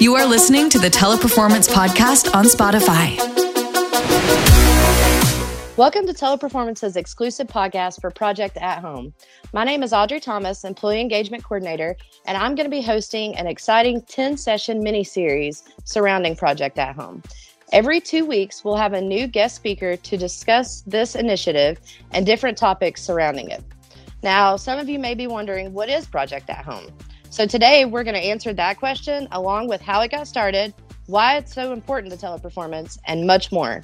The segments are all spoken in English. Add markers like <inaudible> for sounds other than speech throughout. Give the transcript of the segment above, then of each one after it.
You are listening to the Teleperformance Podcast on Spotify. Welcome to Teleperformance's exclusive podcast for Project at Home. My name is Audrey Thomas, Employee Engagement Coordinator, and I'm going to be hosting an exciting 10 session mini series surrounding Project at Home. Every two weeks, we'll have a new guest speaker to discuss this initiative and different topics surrounding it. Now, some of you may be wondering what is Project at Home? So today we're going to answer that question along with how it got started, why it's so important to teleperformance, and much more.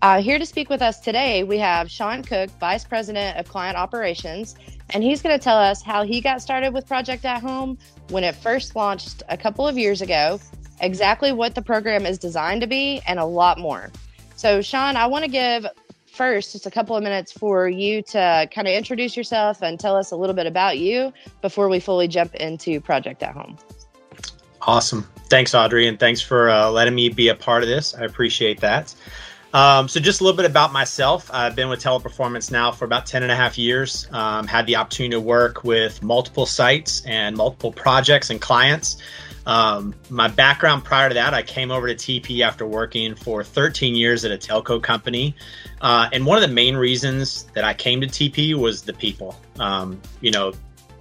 Uh, here to speak with us today, we have Sean Cook, Vice President of Client Operations, and he's going to tell us how he got started with Project at Home when it first launched a couple of years ago, exactly what the program is designed to be, and a lot more. So, Sean, I want to give first just a couple of minutes for you to kind of introduce yourself and tell us a little bit about you before we fully jump into Project at Home. Awesome. Thanks, Audrey, and thanks for uh, letting me be a part of this. I appreciate that. Um, so, just a little bit about myself. I've been with Teleperformance now for about 10 and a half years. Um, had the opportunity to work with multiple sites and multiple projects and clients. Um, my background prior to that, I came over to TP after working for 13 years at a telco company. Uh, and one of the main reasons that I came to TP was the people. Um, you know,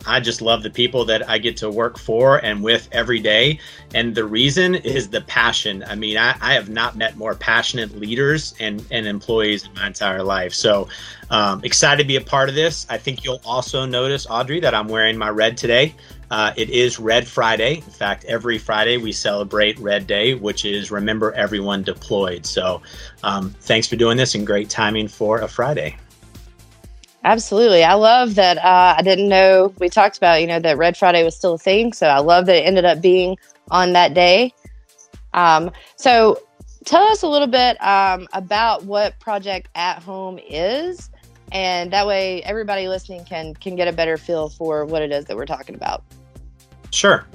I just love the people that I get to work for and with every day. And the reason is the passion. I mean, I, I have not met more passionate leaders and, and employees in my entire life. So um, excited to be a part of this. I think you'll also notice, Audrey, that I'm wearing my red today. Uh, it is Red Friday. In fact, every Friday we celebrate Red Day, which is Remember Everyone Deployed. So, um, thanks for doing this and great timing for a Friday. Absolutely. I love that. Uh, I didn't know we talked about, you know, that Red Friday was still a thing. So I love that it ended up being on that day. Um, so tell us a little bit um, about what Project at Home is. And that way everybody listening can can get a better feel for what it is that we're talking about. Sure.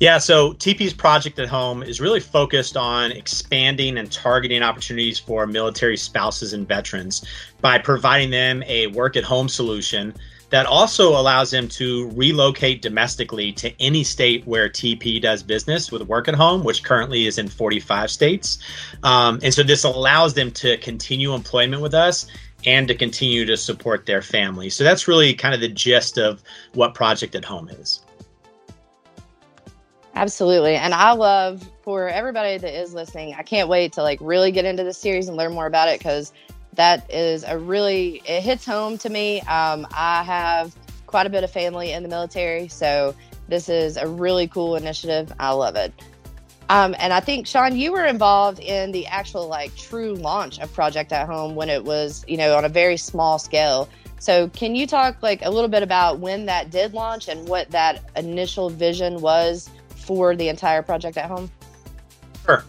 Yeah, so TP's project at home is really focused on expanding and targeting opportunities for military spouses and veterans by providing them a work at home solution that also allows them to relocate domestically to any state where TP does business with work at home, which currently is in 45 states. Um, and so this allows them to continue employment with us and to continue to support their family. So that's really kind of the gist of what Project at Home is. Absolutely. And I love for everybody that is listening, I can't wait to like really get into this series and learn more about it because that is a really, it hits home to me. Um, I have quite a bit of family in the military. So this is a really cool initiative. I love it. Um, and I think Sean, you were involved in the actual like true launch of Project at Home when it was, you know, on a very small scale. So can you talk like a little bit about when that did launch and what that initial vision was for the entire project at home? Sure.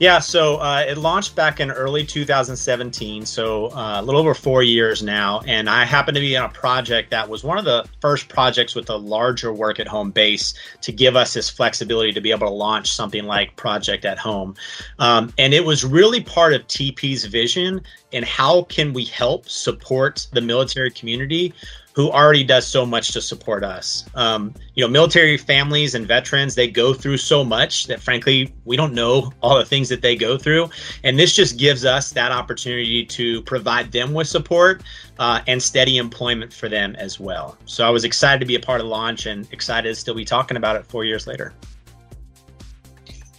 Yeah, so uh, it launched back in early 2017, so uh, a little over four years now. And I happened to be on a project that was one of the first projects with a larger work at home base to give us this flexibility to be able to launch something like Project at Home. Um, and it was really part of TP's vision and how can we help support the military community who already does so much to support us. Um, you know, military families and veterans, they go through so much that frankly, we don't know all the things that they go through. And this just gives us that opportunity to provide them with support uh, and steady employment for them as well. So I was excited to be a part of the launch and excited to still be talking about it four years later.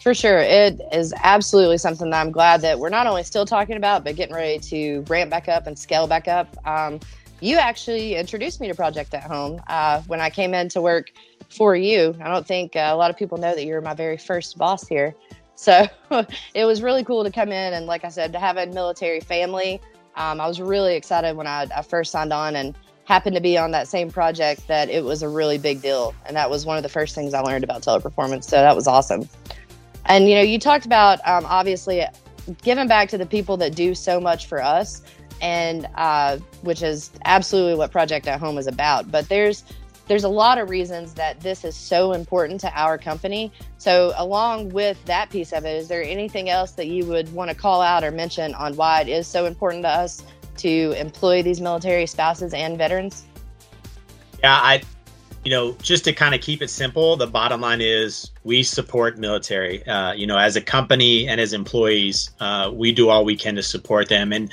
For sure. It is absolutely something that I'm glad that we're not only still talking about, but getting ready to ramp back up and scale back up. Um, you actually introduced me to Project at Home uh, when I came in to work for you. I don't think uh, a lot of people know that you're my very first boss here. So <laughs> it was really cool to come in and, like I said, to have a military family. Um, I was really excited when I, I first signed on and happened to be on that same project that it was a really big deal. And that was one of the first things I learned about teleperformance. So that was awesome. And, you know, you talked about um, obviously giving back to the people that do so much for us and uh, which is absolutely what Project at Home is about. But there's there's a lot of reasons that this is so important to our company. So, along with that piece of it, is there anything else that you would want to call out or mention on why it is so important to us to employ these military spouses and veterans? Yeah, I you know, just to kind of keep it simple, the bottom line is we support military. Uh, you know, as a company and as employees, uh, we do all we can to support them. And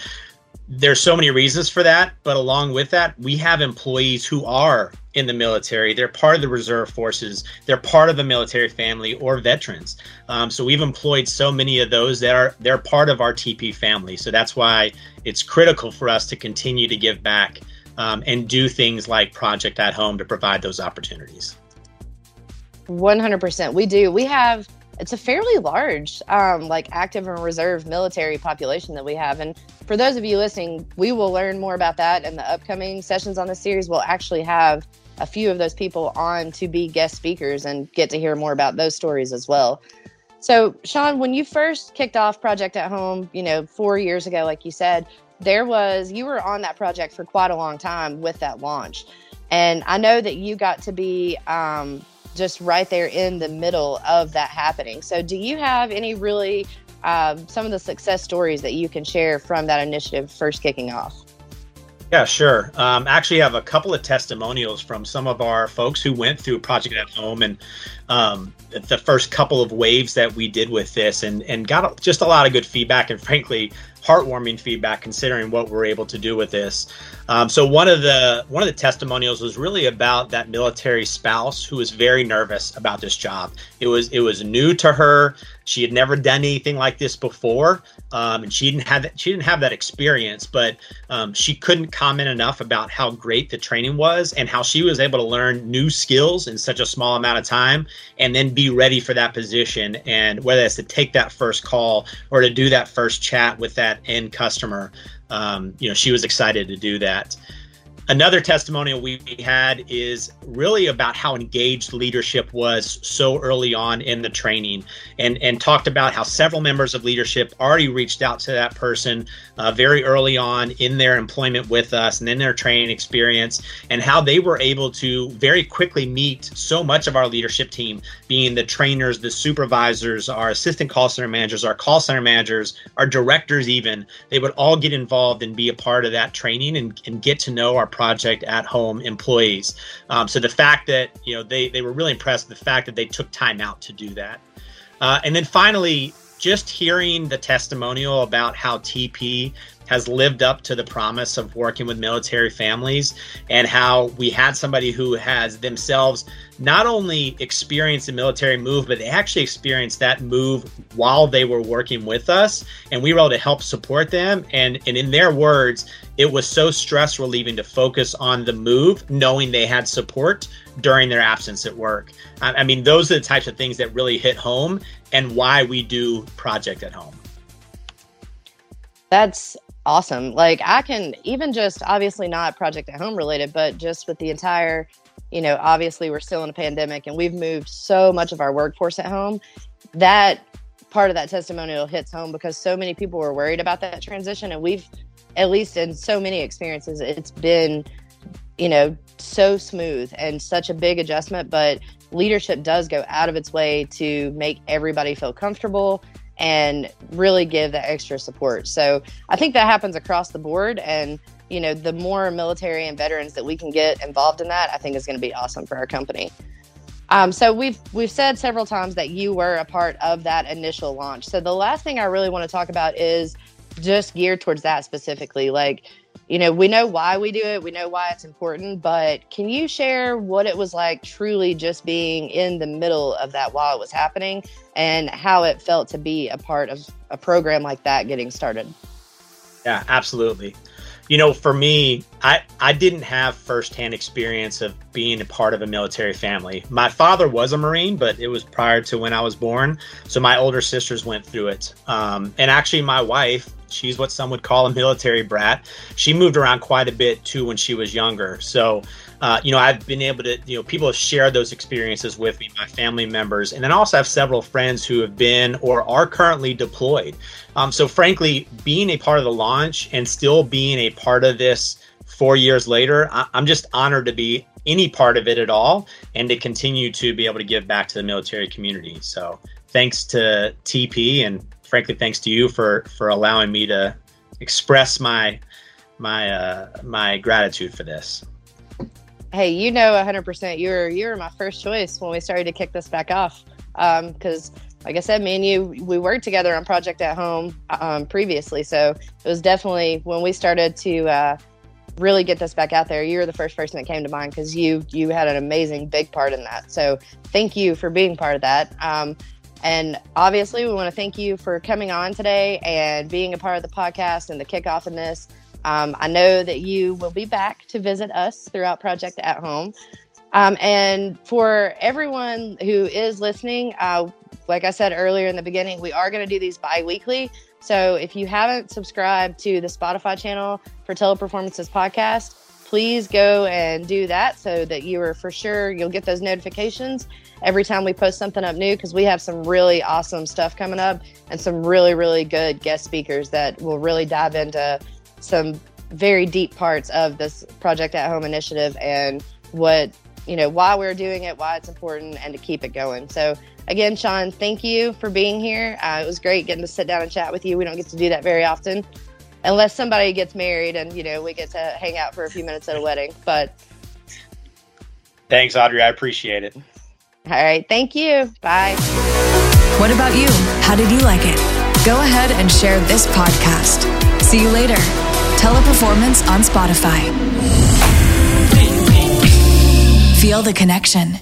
there's so many reasons for that. But along with that, we have employees who are in the military. They're part of the reserve forces. They're part of a military family or veterans. Um, so we've employed so many of those that are they're part of our TP family. So that's why it's critical for us to continue to give back um, and do things like Project at Home to provide those opportunities. 100%. We do. We have, it's a fairly large, um, like active and reserve military population that we have. And for those of you listening, we will learn more about that in the upcoming sessions on the series. We'll actually have a few of those people on to be guest speakers and get to hear more about those stories as well. So, Sean, when you first kicked off Project at Home, you know, four years ago, like you said, there was you were on that project for quite a long time with that launch and i know that you got to be um, just right there in the middle of that happening so do you have any really uh, some of the success stories that you can share from that initiative first kicking off yeah, sure. Um, actually, I have a couple of testimonials from some of our folks who went through Project at Home and um, the first couple of waves that we did with this, and and got just a lot of good feedback. And frankly, heartwarming feedback considering what we're able to do with this. Um, so one of the one of the testimonials was really about that military spouse who was very nervous about this job. It was it was new to her. She had never done anything like this before, um, and she didn't have that, she didn't have that experience. But um, she couldn't comment enough about how great the training was and how she was able to learn new skills in such a small amount of time, and then be ready for that position. And whether it's to take that first call or to do that first chat with that end customer, um, you know, she was excited to do that. Another testimonial we had is really about how engaged leadership was so early on in the training and, and talked about how several members of leadership already reached out to that person uh, very early on in their employment with us and in their training experience, and how they were able to very quickly meet so much of our leadership team, being the trainers, the supervisors, our assistant call center managers, our call center managers, our directors, even. They would all get involved and be a part of that training and, and get to know our project at home employees. Um, so the fact that you know they they were really impressed with the fact that they took time out to do that, uh, and then finally just hearing the testimonial about how TP has lived up to the promise of working with military families and how we had somebody who has themselves not only experienced a military move, but they actually experienced that move while they were working with us. And we were able to help support them. And, and in their words, it was so stress relieving to focus on the move, knowing they had support during their absence at work. I, I mean, those are the types of things that really hit home and why we do Project at Home. That's awesome. Like I can even just obviously not project at home related, but just with the entire, you know, obviously we're still in a pandemic and we've moved so much of our workforce at home. That part of that testimonial hits home because so many people were worried about that transition and we've at least in so many experiences it's been you know so smooth and such a big adjustment but leadership does go out of its way to make everybody feel comfortable and really give that extra support. So I think that happens across the board. And, you know, the more military and veterans that we can get involved in that, I think is going to be awesome for our company. Um, so we've we've said several times that you were a part of that initial launch. So the last thing I really want to talk about is just geared towards that specifically. Like you know, we know why we do it, we know why it's important, but can you share what it was like truly just being in the middle of that while it was happening and how it felt to be a part of a program like that getting started? Yeah, absolutely. You know, for me, I, I didn't have firsthand experience of being a part of a military family. My father was a Marine, but it was prior to when I was born. So my older sisters went through it. Um, and actually, my wife, she's what some would call a military brat. She moved around quite a bit too when she was younger. So, uh, you know, I've been able to, you know, people have shared those experiences with me, my family members, and then I also have several friends who have been or are currently deployed. Um, so, frankly, being a part of the launch and still being a part of this four years later, I- I'm just honored to be any part of it at all and to continue to be able to give back to the military community. So, thanks to TP and frankly, thanks to you for for allowing me to express my my uh, my gratitude for this. hey, you know, 100%, you were you were my first choice when we started to kick this back off. Um, Because, um, like I said, me and you, we worked together on Project at Home um, previously, so it was definitely when we started to uh, really get this back out there. You were the first person that came to mind because you you had an amazing big part in that. So thank you for being part of that. Um, and obviously, we want to thank you for coming on today and being a part of the podcast and the kickoff in this. Um, I know that you will be back to visit us throughout Project at Home. Um, and for everyone who is listening, uh, like I said earlier in the beginning, we are going to do these bi weekly. So if you haven't subscribed to the Spotify channel for Teleperformances podcast, please go and do that so that you are for sure you'll get those notifications every time we post something up new because we have some really awesome stuff coming up and some really really good guest speakers that will really dive into some very deep parts of this project at home initiative and what you know why we're doing it why it's important and to keep it going so again sean thank you for being here. Uh, it was great getting to sit down and chat with you. We don't get to do that very often unless somebody gets married and you know we get to hang out for a few minutes at a wedding but thanks audrey. I appreciate it. All right. Thank you. Bye. What about you? How did you like it? Go ahead and share this podcast. See you later. Teleperformance on spotify. Feel the connection